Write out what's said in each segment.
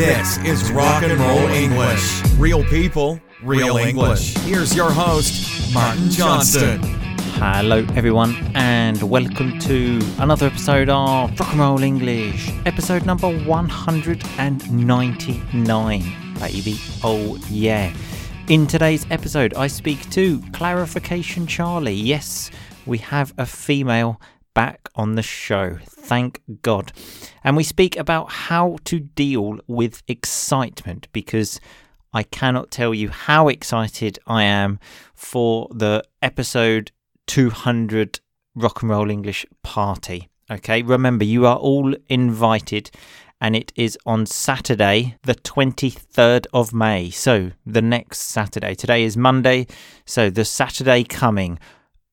This is Rock and Roll English. Real people, real English. Here's your host, Martin Johnston. Hello, everyone, and welcome to another episode of Rock and Roll English, episode number 199. Baby, oh yeah. In today's episode, I speak to Clarification Charlie. Yes, we have a female back on the show. Thank God. And we speak about how to deal with excitement because I cannot tell you how excited I am for the episode 200 Rock and Roll English party. Okay, remember, you are all invited and it is on Saturday, the 23rd of May. So, the next Saturday. Today is Monday, so the Saturday coming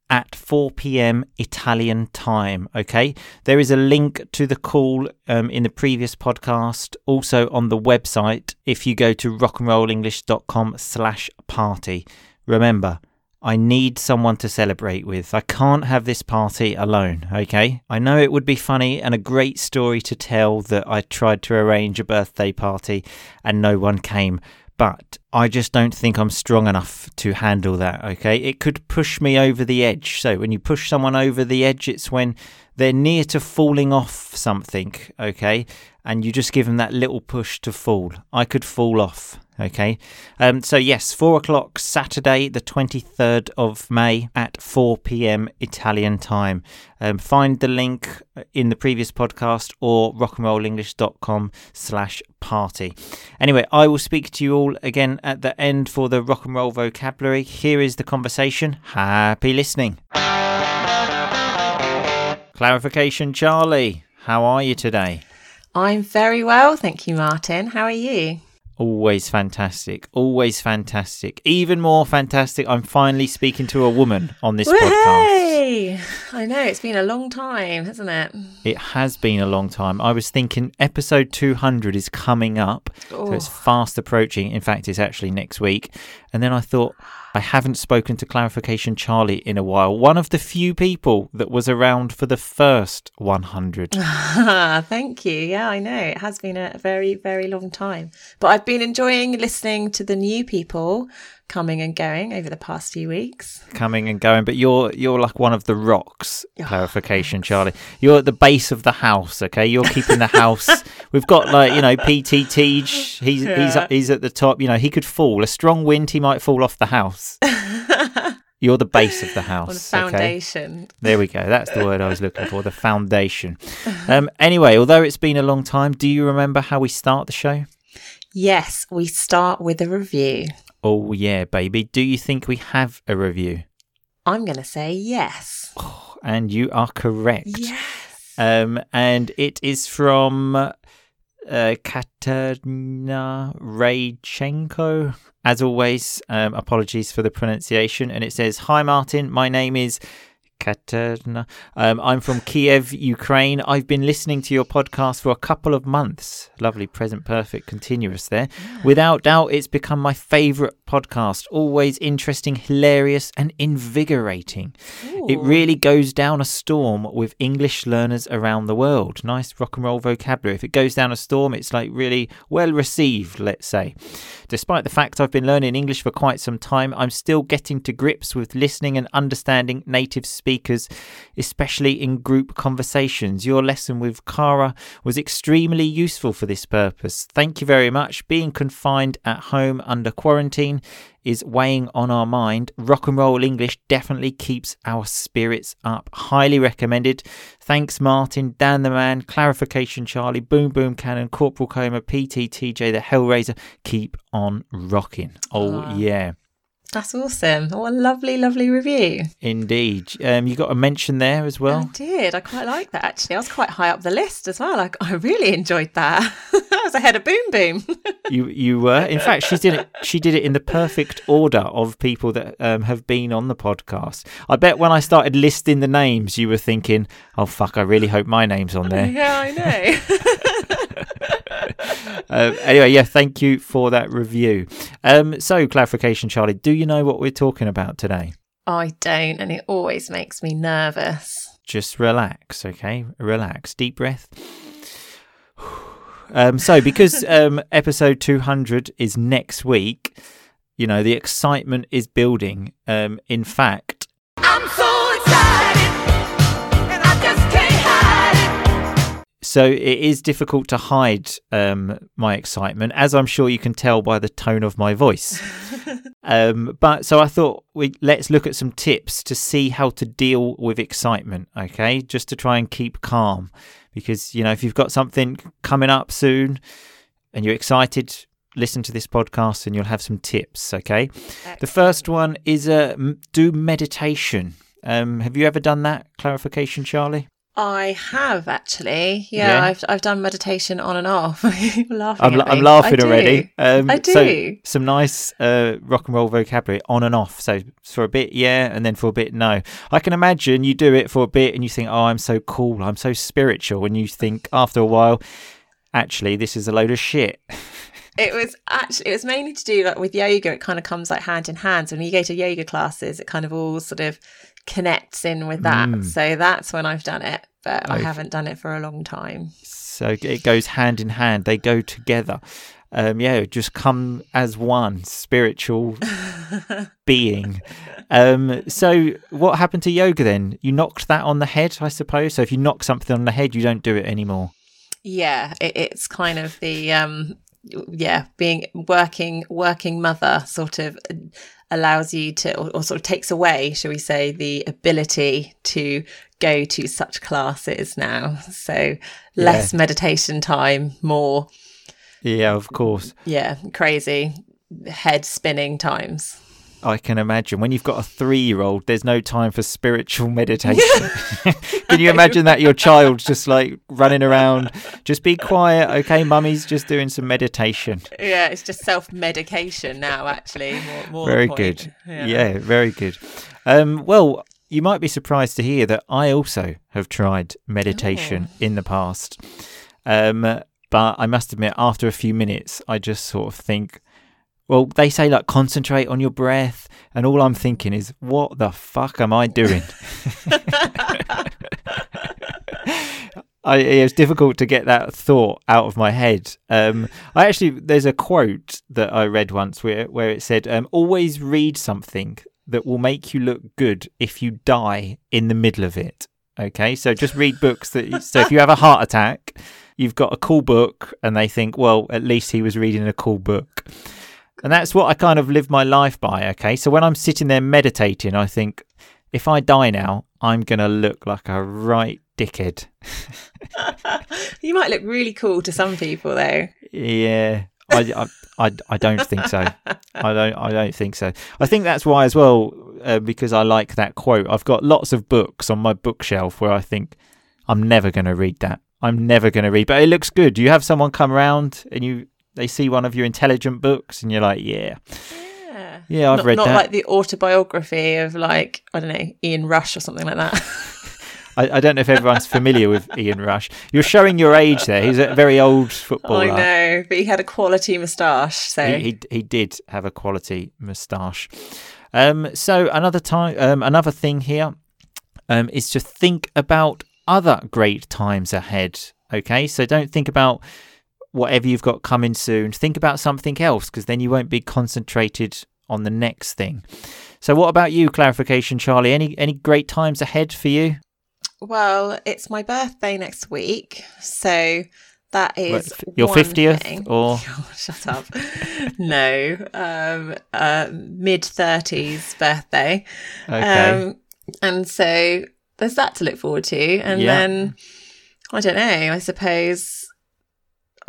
at 4 p.m. Italian time. Okay, there is a link to the call um, in the previous podcast, also on the website. If you go to rockandrollenglish.com/slash party, remember. I need someone to celebrate with. I can't have this party alone, okay? I know it would be funny and a great story to tell that I tried to arrange a birthday party and no one came, but I just don't think I'm strong enough to handle that, okay? It could push me over the edge. So, when you push someone over the edge, it's when they're near to falling off something, okay? And you just give them that little push to fall. I could fall off, okay? Um, so, yes, four o'clock Saturday, the 23rd of May at 4 p.m. Italian time. Um, find the link in the previous podcast or rockandrollenglish.com slash party. Anyway, I will speak to you all again at the end for the rock and roll vocabulary. Here is the conversation. Happy listening. Clarification, Charlie. How are you today? I'm very well, thank you, Martin. How are you? Always fantastic. Always fantastic. Even more fantastic. I'm finally speaking to a woman on this podcast. Hey, I know it's been a long time, hasn't it? It has been a long time. I was thinking episode 200 is coming up, so it's fast approaching. In fact, it's actually next week. And then I thought, I haven't spoken to Clarification Charlie in a while. One of the few people that was around for the first 100. Thank you. Yeah, I know. It has been a very, very long time. But I've been enjoying listening to the new people coming and going over the past few weeks. Coming and going, but you're you're like one of the rocks. Oh, clarification, Charlie. You're at the base of the house. Okay, you're keeping the house. We've got like you know PT Teej. He's he's Yeah. he's at the top. You know he could fall. A strong wind, he might fall off the house. You're the base of the house. On the okay? foundation. There we go. That's the word I was looking for. The foundation. Um, anyway, although it's been a long time, do you remember how we start the show? Yes, we start with a review. Oh yeah, baby. Do you think we have a review? I'm going to say yes. And you are correct. Yes. Um, and it is from uh, Katerina Raychenko. As always, um, apologies for the pronunciation. And it says, Hi, Martin. My name is Katerina. Um, I'm from Kiev, Ukraine. I've been listening to your podcast for a couple of months. Lovely, present perfect, continuous there. Without doubt, it's become my favourite podcast. Always interesting, hilarious, and invigorating. It really goes down a storm with English learners around the world. Nice rock and roll vocabulary. If it goes down a storm, it's like really well received, let's say. Despite the fact I've been learning English for quite some time, I'm still getting to grips with listening and understanding native speakers, especially in group conversations. Your lesson with Cara was extremely useful for this purpose. Thank you very much. Being confined at home under quarantine is weighing on our mind. Rock and roll English definitely keeps our spirits up. Highly recommended. Thanks, Martin, Dan the Man, Clarification Charlie, Boom Boom Cannon, Corporal Coma, PT TJ, the Hellraiser. Keep on rocking. Oh, Ah. yeah. That's awesome. What a lovely, lovely review. Indeed. Um, you got a mention there as well. I did. I quite like that actually. I was quite high up the list as well. I, I really enjoyed that. I was ahead of Boom Boom. You you were. In fact, she did it. She did it in the perfect order of people that um, have been on the podcast. I bet when I started listing the names, you were thinking, "Oh fuck! I really hope my name's on there." yeah, I know. um, anyway, yeah, thank you for that review. Um, so, clarification, Charlie, do you know what we're talking about today? I don't, and it always makes me nervous. Just relax, okay? Relax. Deep breath. Um, so because um, episode 200 is next week, you know, the excitement is building. Um, in fact, so it is difficult to hide um, my excitement, as I'm sure you can tell by the tone of my voice. um, but so I thought we let's look at some tips to see how to deal with excitement. Okay, just to try and keep calm, because you know if you've got something coming up soon and you're excited. Listen to this podcast and you'll have some tips. Okay. The first one is uh, m- do meditation. Um, have you ever done that? Clarification, Charlie. I have actually. Yeah, Yeah? I've I've done meditation on and off. Laughing. I'm, I'm laughing I do. already. Um, I So do. some nice uh, rock and roll vocabulary on and off. So for a bit, yeah, and then for a bit, no. I can imagine you do it for a bit and you think, oh, I'm so cool, I'm so spiritual, and you think after a while, actually, this is a load of shit. It was actually it was mainly to do like with yoga. It kind of comes like hand in hand. So when you go to yoga classes, it kind of all sort of connects in with that. Mm. So that's when I've done it, but I Okay. haven't done it for a long time. So it goes hand in hand. They go together. Um, yeah, just come as one spiritual being. Um, so what happened to yoga then? You knocked that on the head, I suppose. So if you knock something on the head, you don't do it anymore. Yeah, it, it's kind of the um yeah, being working working mother sort of allows you to or, or sort of takes away, shall we say, the ability to go to such classes now. So less meditation time, more Yeah, of course. yeah, crazy head spinning times. I can imagine when you've got a three-year-old, there's no time for spiritual meditation. can you imagine that your child's just like running around? Just be quiet, okay? Mummy's just doing some meditation. Yeah, it's just self medication now. Actually, more, more very good. Yeah. very good. Um, well, you might be surprised to hear that I also have tried meditation in the past. Um, but I must admit, after a few minutes, I just sort of think, well, they say like concentrate on your breath, and all I'm thinking is, what the fuck am I doing? I, it's difficult to get that thought out of my head. Um, I actually, there's a quote that I read once where, where it said, um, always read something that will make you look good if you die in the middle of it. Okay, so just read books that, so if you have a heart attack, you've got a cool book, and they think, well, at least he was reading a cool book. And that's what I kind of live my life by. Okay, so when I'm sitting there meditating, I think, if I die now, I'm going to look like a right dickhead. You might look really cool to some people, though. Yeah, I, I, I, I don't think so. I don't, I don't think so. I think that's why as well, uh, because I like that quote. I've got lots of books on my bookshelf where I think I'm never going to read that. I'm never going to read, but it looks good. You have someone come around and you, they see one of your intelligent books, and you're like, yeah, Yeah, yeah, I've not, read not that. like the autobiography of like I don't know Ian Rush or something like that. I, I don't know if everyone's familiar with Ian Rush. You're showing your age there. He's a very old footballer. I know, but he had a quality moustache, so He, he he did have a quality moustache. Um, so another time, um, another thing here um, is to think about other great times ahead. Okay, so don't think about whatever you've got coming soon. Think about something else because then you won't be concentrated on the next thing. So, what about you? Clarification, Charlie. Any any great times ahead for you? well, it's my birthday next week, so that is What, your 50th thing. or- Oh, shut up. no, um, uh, mid thirties birthday. Okay. Um, and so there's that to look forward to. And Yeah. then I don't know, I suppose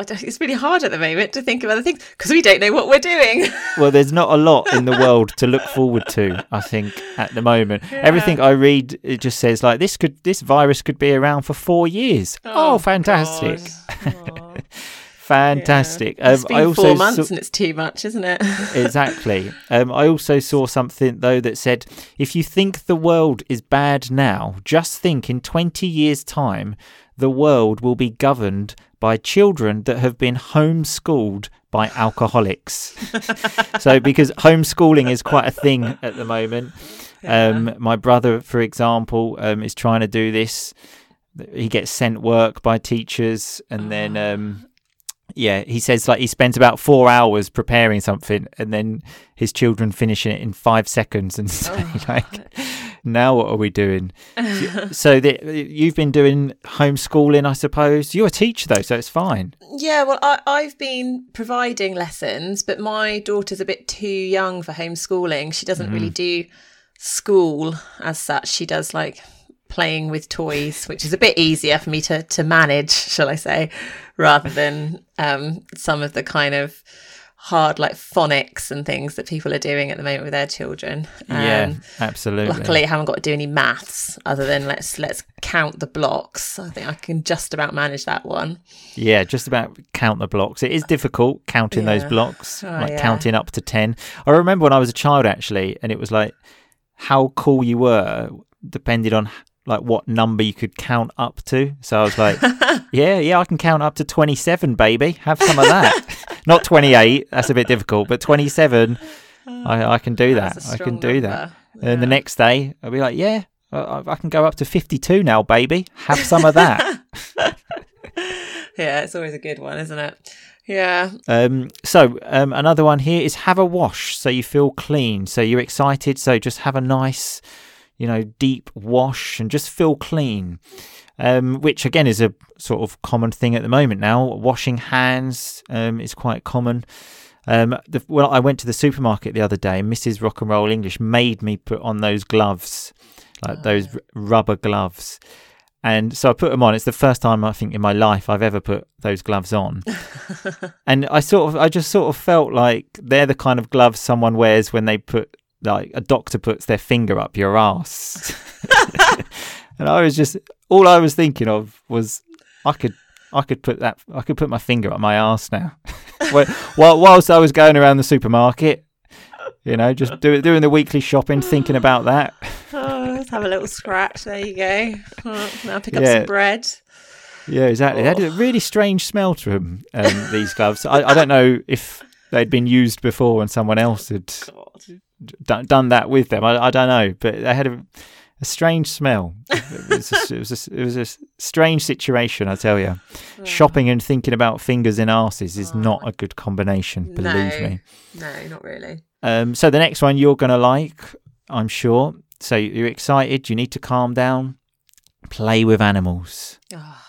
it's really hard at the moment to think of other things because we don't know what we're doing. Well, there's not a lot in the world to look forward to. I think at the moment, everything I read it just says like this could this virus could be around for four years. Oh, fantastic, Oh, fantastic! yeah. It's Um, been I also four months saw- and it's too much, isn't it? exactly. Um, I also saw something though that said if you think the world is bad now, just think in 20 years' time the world will be governed by children that have been homeschooled by alcoholics. so because homeschooling is quite a thing at the moment. Um, my brother, for example, um, is trying to do this. He gets sent work by teachers, and then um, Yeah, he says like he spends about four hours preparing something, and then his children finish it in five seconds, and say like, "Now what are we doing?" so the, you've been doing homeschooling, I suppose. You're a teacher though, so it's fine. Yeah, well, I, I've been providing lessons, but my daughter's a bit too young for homeschooling. She doesn't really do school as such. She does like playing with toys, which is a bit easier for me to to manage, shall I say, rather than um, some of the kind of hard like phonics and things that people are doing at the moment with their children. yeah, Um, absolutely. Luckily, I haven't got to do any maths other than let's let's count the blocks. I think I can just about manage that one. Yeah, just about count the blocks. It is difficult counting those blocks, Oh, like yeah. counting up to 10. I remember when I was a child actually, and it was like how cool you were depended on like what number you could count up to. So I was like, yeah, yeah, I can count up to 27, baby. Have some of that. Not 28, that's a bit difficult, but 27, I, I can do that. I can do that. number. And the next day, I'll be like, yeah, I, I can go up to 52 now, baby. Have some of that. Yeah, it's always a good one, isn't it? Yeah. Um, so um, another one here is have a wash so you feel clean. So you're excited. So just have a nice, you know, deep wash and just feel clean. Um, which again is a sort of common thing at the moment now. Washing hands um, is quite common. Um, the, well, I went to the supermarket the other day, and Mrs. Rock and Roll English made me put on those gloves, like those r- rubber gloves. And so I put them on. It's the first time I think in my life I've ever put those gloves on. and I sort of, I just sort of felt like they're the kind of gloves someone wears when they put, like, a doctor puts their finger up your ass. and I was just, all I was thinking of was, I could, I could put that, I could put my finger up my ass now. Whilst I was going around the supermarket, you know, just do, doing the weekly shopping, thinking about that. Oh, let's have a little scratch. There you go. Oh, now pick up Yeah. some bread. Yeah, exactly. They had a really strange smell to them, um, these gloves. I, I don't know if they'd been used before and someone else had God. D- done that with them. I, I don't know, but they had a, a strange smell. It was, a, it, was a, it was a strange situation, I tell you. Shopping and thinking about fingers in arses is not a good combination, believe no. me. No, not really. Um, so the next one you're going to like, I'm sure. So you're excited. You need to calm down. Play with animals. Oh,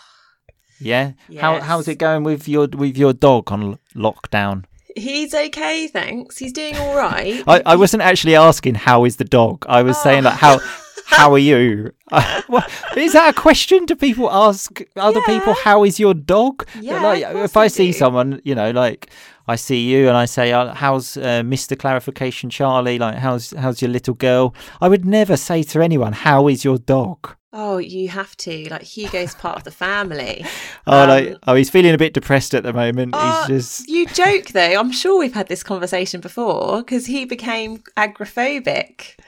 Yeah. How how's it going with your with your dog on lockdown? He's okay, thanks. He's doing all right. I, I wasn't actually asking how is the dog. I was saying like how how are you? What, is that a question? Do people ask other people how is your dog? Yeah, like if I see do. someone, you know, like I see you and I say, uh, "How's uh, Mr. Clarification Charlie? Like how's how's your little girl?" I would never say to anyone, "How is your dog?" Oh, you have to. Like Hugo's part of the family. Oh, Um, like oh, he's feeling a bit depressed at the moment. Uh, he's just You joke though. I'm sure we've had this conversation before because he became agrophobic.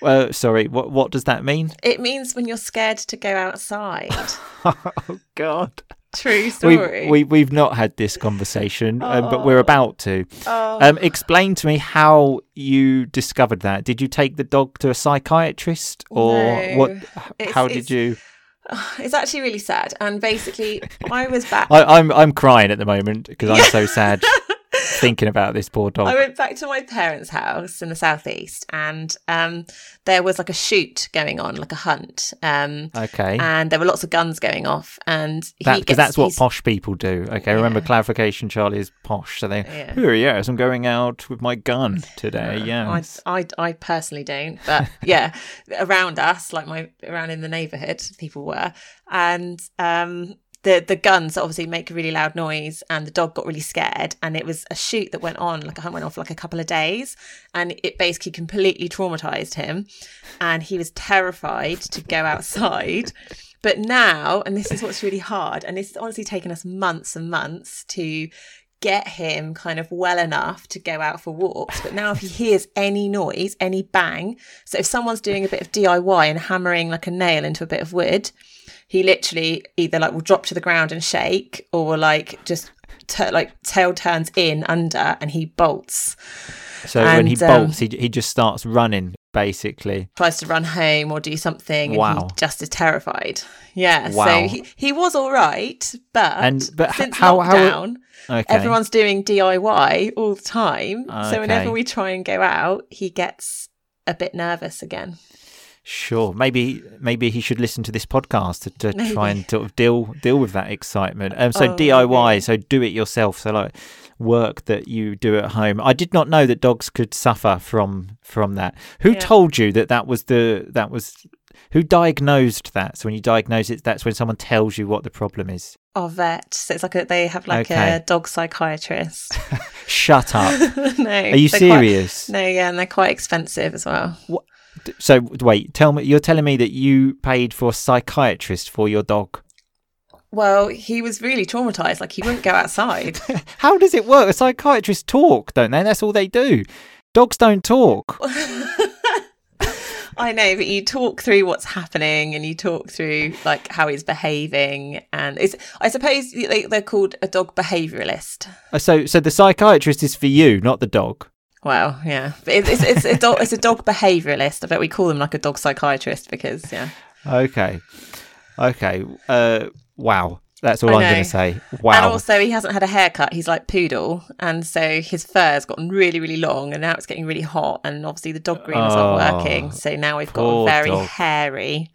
well, sorry. What what does that mean? It means when you're scared to go outside. oh God. True story. We, we we've not had this conversation, um, but we're Oh. about to. oh, Um, explain to me how you discovered that. Did you take the dog to a psychiatrist, or No. what? It's- how it's- did you? it's actually really sad. And basically, I was back. I, I'm I'm crying at the moment because I'm so sad thinking about this poor dog. I went back to my parents' house in the southeast, and um, there was like a shoot going on, like a hunt, um, Okay, and there were lots of guns going off. And he that because that's what he's- posh people do. Okay, remember clarification. Charlie is posh, so they. Yeah. Oh yes, I'm going out with my gun today. Yes. I, I, I personally don't, but yeah, around us, like my around in the neighbourhood, people were, and um, the the guns obviously make a really loud noise, and the dog got really scared, and it was a shoot that went on, like a hunt went on for like a couple of days, and it basically completely traumatized him, and he was terrified to go outside. But now, and this is what's really hard, and it's honestly taken us months and months to get him kind of well enough to go out for walks. But now, if he hears any noise, any bang, so if someone's doing a bit of DIY and hammering like a nail into a bit of wood, he literally either like will drop to the ground and shake, or like just t- like tail turns in under and he bolts. So when he and, um, bolts, he he just starts running. Basically. tries to run home or do something and Wow. he just is terrified. Yeah. Wow. So he, he was all right, but, And- but since how- how- Okay. everyone's doing DIY all the time. Okay. So whenever we try and go out, he gets a bit nervous again. Sure, maybe maybe he should listen to this podcast to, to try and sort of deal deal with that excitement. Um, so Oh, DIY, maybe. so do it yourself. So like work that you do at home. I did not know that dogs could suffer from from that. Who Yeah. told you that that was the that was who diagnosed that? So when you diagnose it, that's when someone tells you what the problem is. Our vet. So it's like a, they have like Okay. a dog psychiatrist. Shut up. no. Are you they're quite- serious? no, yeah, and they're quite expensive as well. So wait, tell me. You're telling me that you paid for a psychiatrist for your dog. Well, he was really traumatized. Like he wouldn't go outside. How does it work? Psychiatrists talk, don't they? That's all they do. Dogs don't talk. I know, but you talk through what's happening and you talk through like how he's behaving, and it's. I suppose they, they're called a dog behavioralist. Uh, So, so the psychiatrist is for you, not the dog. Well, yeah, it's it's it's a dog, it's a dog behavioralist. I bet we call them like a dog psychiatrist because yeah. Okay, okay. Uh, wow, that's all I I'm going to say. Wow. And also, he hasn't had a haircut. He's like poodle, and so his fur's gotten really, really long, and now it's getting really hot. And obviously, the dog groom's Oh, not working, so now we've got a very dog. hairy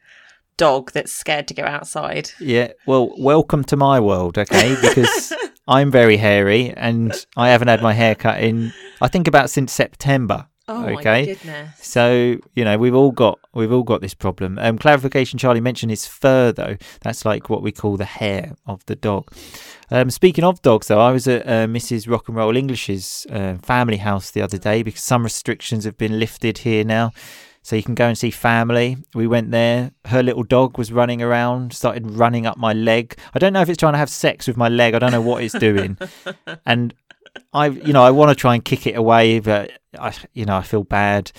dog that's scared to go outside. yeah. Well, welcome to my world, okay? Because I'm very hairy and I haven't had my hair cut in, I think, about since September. Oh my Okay. goodness! So you know we've all got we've all got this problem. Um, clarification. Charlie mentioned his fur though. That's like what we call the hair of the dog. Um, speaking of dogs though, I was at uh, Mrs. Rock and Roll English's uh, family house the other day because some restrictions have been lifted here now, so you can go and see family. We went there. Her little dog was running around, started running up my leg. I don't know if it's trying to have sex with my leg. I don't know what it's doing, and I, you know, I want to try and kick it away, but I, you know, I feel bad.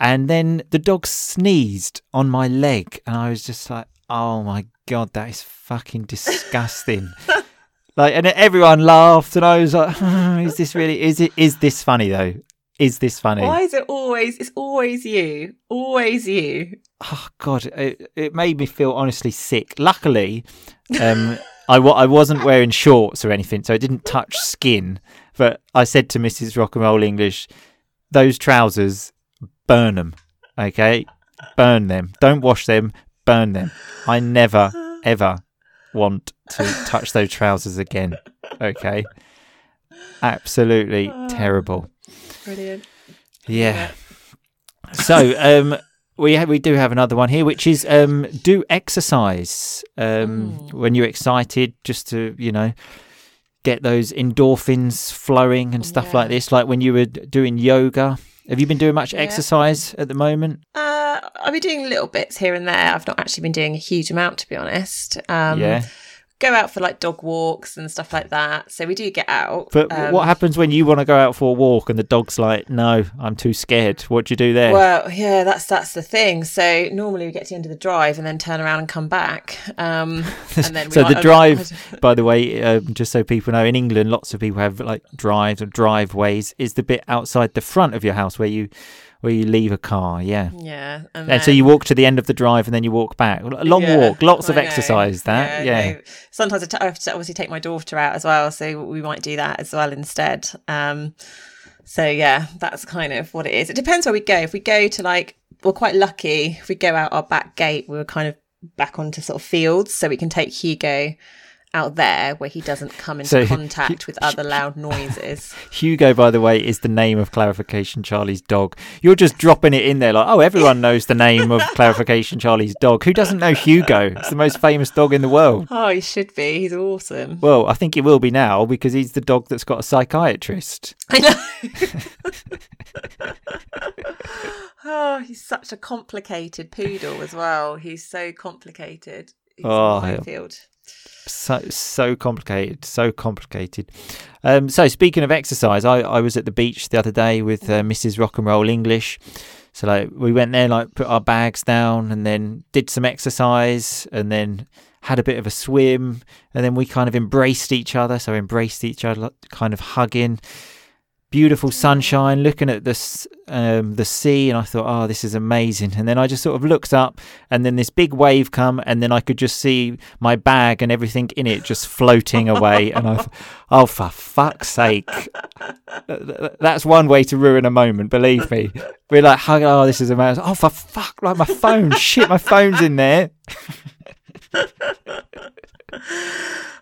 And then the dog sneezed on my leg, and I was just like, "Oh my god, that is fucking disgusting!" like, and everyone laughed, and I was like, "Is this really? Is it? Is this funny though? Is this funny?" Why is it always? It's always you. Always you. oh god it, it made me feel honestly sick luckily um I, wa- I wasn't wearing shorts or anything so it didn't touch skin but i said to mrs rock and roll english those trousers burn them okay burn them don't wash them burn them i never ever want to touch those trousers again okay absolutely terrible Brilliant. yeah. So um, we ha- we do have another one here, which is um, do exercise um, Mm. when you're excited, just to you know get those endorphins flowing and stuff like this. Like when you were doing yoga. Have you been doing much Yeah. exercise at the moment? Uh, I've been doing little bits here and there. I've not actually been doing a huge amount, to be honest. Um, yeah. Go out for like dog walks and stuff like that. So we do get out. But Um, what happens when you want to go out for a walk and the dog's like, "No, I'm too scared." What do you do there? Well, yeah, that's that's the thing. So normally we get to the end of the drive and then turn around and come back. Um, and then so the drive, by the way, um, just so people know, in England, lots of people have like drives or driveways. Is the bit outside the front of your house where you where you leave a car? Yeah. Yeah, and, And so you walk to the end of the drive and then you walk back. A long Yeah, walk, lots of know. exercise. That, yeah. no. Sometimes I t- I have to obviously take my daughter out as well, so we might do that as well instead. Um, so yeah, that's kind of what it is. It depends where we go. If we go to like, we're quite lucky. If we go out our back gate, we're kind of back onto sort of fields, so we can take Hugo out there where he doesn't come into So, contact with other loud noises. Hugo, by the way, is the name of Clarification Charlie's dog. You're just dropping it in there like, oh, everyone knows the name of Clarification Charlie's dog. Who doesn't know Hugo? It's the most famous dog in the world. oh, he should be. He's awesome. Well, I think he will be now because he's the dog that's got a psychiatrist. I know. oh, he's such a complicated poodle as well. He's so complicated. He's Oh, a yeah. minefield. So so complicated so complicated. Um so speaking of exercise i i was at the beach the other day with uh, mrs rock and roll english. So like we went there like put our bags down and then did some exercise and then had a bit of a swim and then we kind of embraced each other so embraced each other kind of hugging beautiful sunshine, looking at the um, the sea, and I thought, oh, this is amazing. And then I just sort of looked up, and then this big wave come, and then I could just see my bag and everything in it just floating away. And I, th- oh, for fuck's sake, Th- th- that's one way to ruin a moment. Believe me. We're like, oh, this is amazing. Oh, for fuck, like my phone, shit, my phone's in there.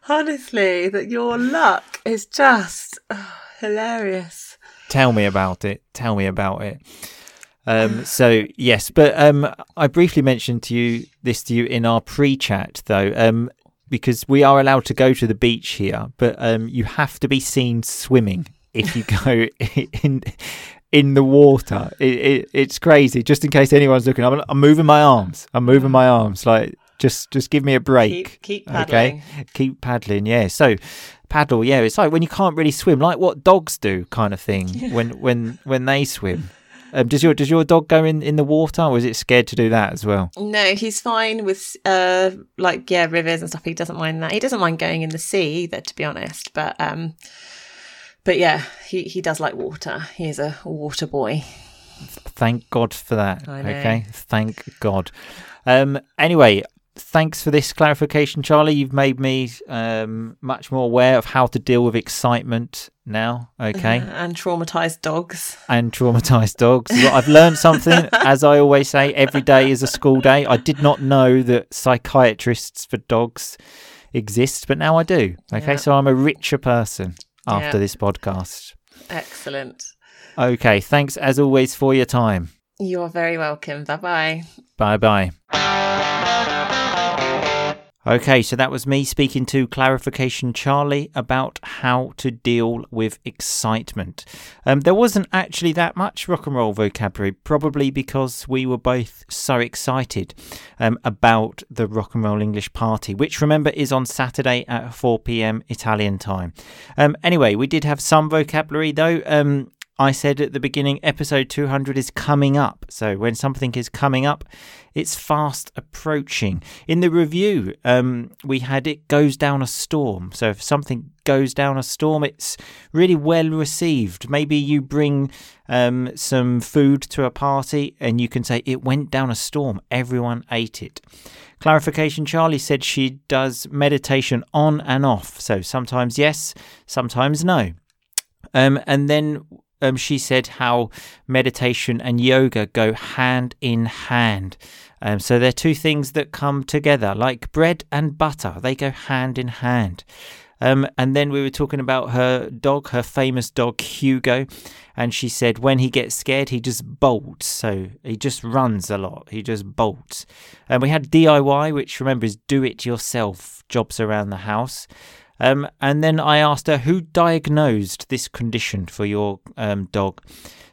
Honestly, that your luck is just oh, hilarious. Tell me about it. Tell me about it. Um, so yes, but um, I briefly mentioned to you this to you in our pre-chat though, um, because we are allowed to go to the beach here, but um, you have to be seen swimming if you go in in the water. It, it, it's crazy. Just in case anyone's looking, I'm, I'm moving my arms. I'm moving my arms. Like just just give me a break. Keep keep paddling. Okay, keep paddling. Yeah. So paddle. Yeah, it's like when you can't really swim, like what dogs do, kind of thing. When when when they swim. Um, does your does your dog go in, in the water, or is it scared to do that as well? No, he's fine with uh like yeah rivers and stuff. He doesn't mind that. He doesn't mind going in the sea either, to be honest. But um, but yeah, he he does like water. He is a water boy. Thank God for that. Okay, thank God. Um, anyway, thanks for this clarification, Charlie. You've made me um, much more aware of how to deal with excitement now. Okay. and traumatized dogs. and traumatized dogs. Well, I've learned something. As I always say, every day is a school day. I did not know that psychiatrists for dogs exist, but now I do. Okay, Yeah. so I'm a richer person after Yeah. this podcast. Excellent. Okay, thanks as always for your time. You are very welcome. Bye bye. Bye bye. Okay, so that was me speaking to Clarification Charlie about how to deal with excitement. Um, there wasn't actually that much rock and roll vocabulary, probably because we were both so excited um, about the Rock and Roll English Party, which remember is on Saturday at 4 pm Italian time. Um, anyway, we did have some vocabulary though. I said at the beginning, episode 200 is coming up. So when something is coming up, it's fast approaching. In the review, um, we had it goes down a storm. So if something goes down a storm, it's really well received. Maybe you bring um, some food to a party and you can say it went down a storm. Everyone ate it. Clarification Charlie said she does meditation on and off. So sometimes yes, sometimes no. Um, and then um, she said how meditation and yoga go hand in hand. Um, so they're two things that come together, like bread and butter. They go hand in hand. Um, and then we were talking about her dog, her famous dog Hugo, and she said when he gets scared, he just bolts. So he just runs a lot. He just bolts. And we had DIY, which remember is do it yourself jobs around the house. Um, and then I asked her who diagnosed this condition for your um, dog.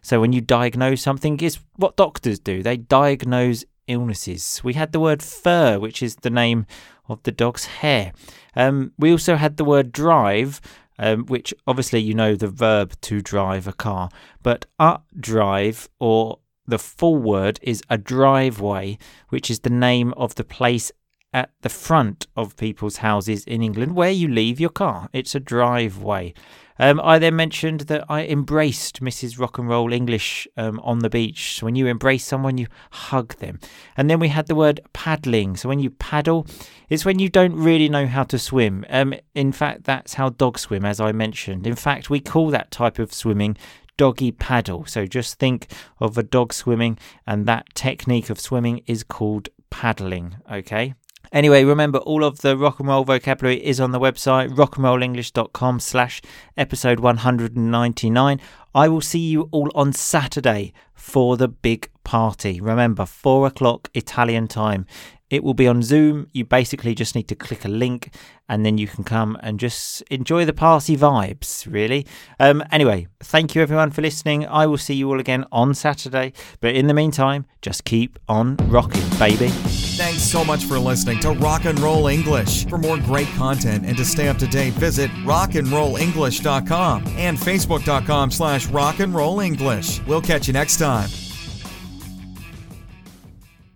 So when you diagnose something, is what doctors do. They diagnose illnesses. We had the word fur, which is the name of the dog's hair. Um, we also had the word drive, um, which obviously you know the verb to drive a car, but a drive or the full word is a driveway, which is the name of the place at the front of people's houses in England where you leave your car. It's a driveway. Um, I then mentioned that I embraced Mrs. Rock and Roll English um, on the beach. So when you embrace someone, you hug them. And then we had the word paddling. So when you paddle, it's when you don't really know how to swim. Um, in fact, that's how dogs swim, as I mentioned. In fact, we call that type of swimming doggy paddle. So just think of a dog swimming, and that technique of swimming is called paddling. Okay. Anyway, remember all of the rock and roll vocabulary is on the website rockandrollenglish.com slash episode 199. I will see you all on Saturday for the big party. Remember, 4 o'clock Italian time. It will be on Zoom. You basically just need to click a link and then you can come and just enjoy the party vibes, really. Um, anyway, thank you everyone for listening. I will see you all again on Saturday. But in the meantime, just keep on rocking, baby. Thanks so much for listening to Rock and Roll English. For more great content and to stay up to date, visit rockandrollenglish.com and facebook.com slash rock and roll English. We'll catch you next time.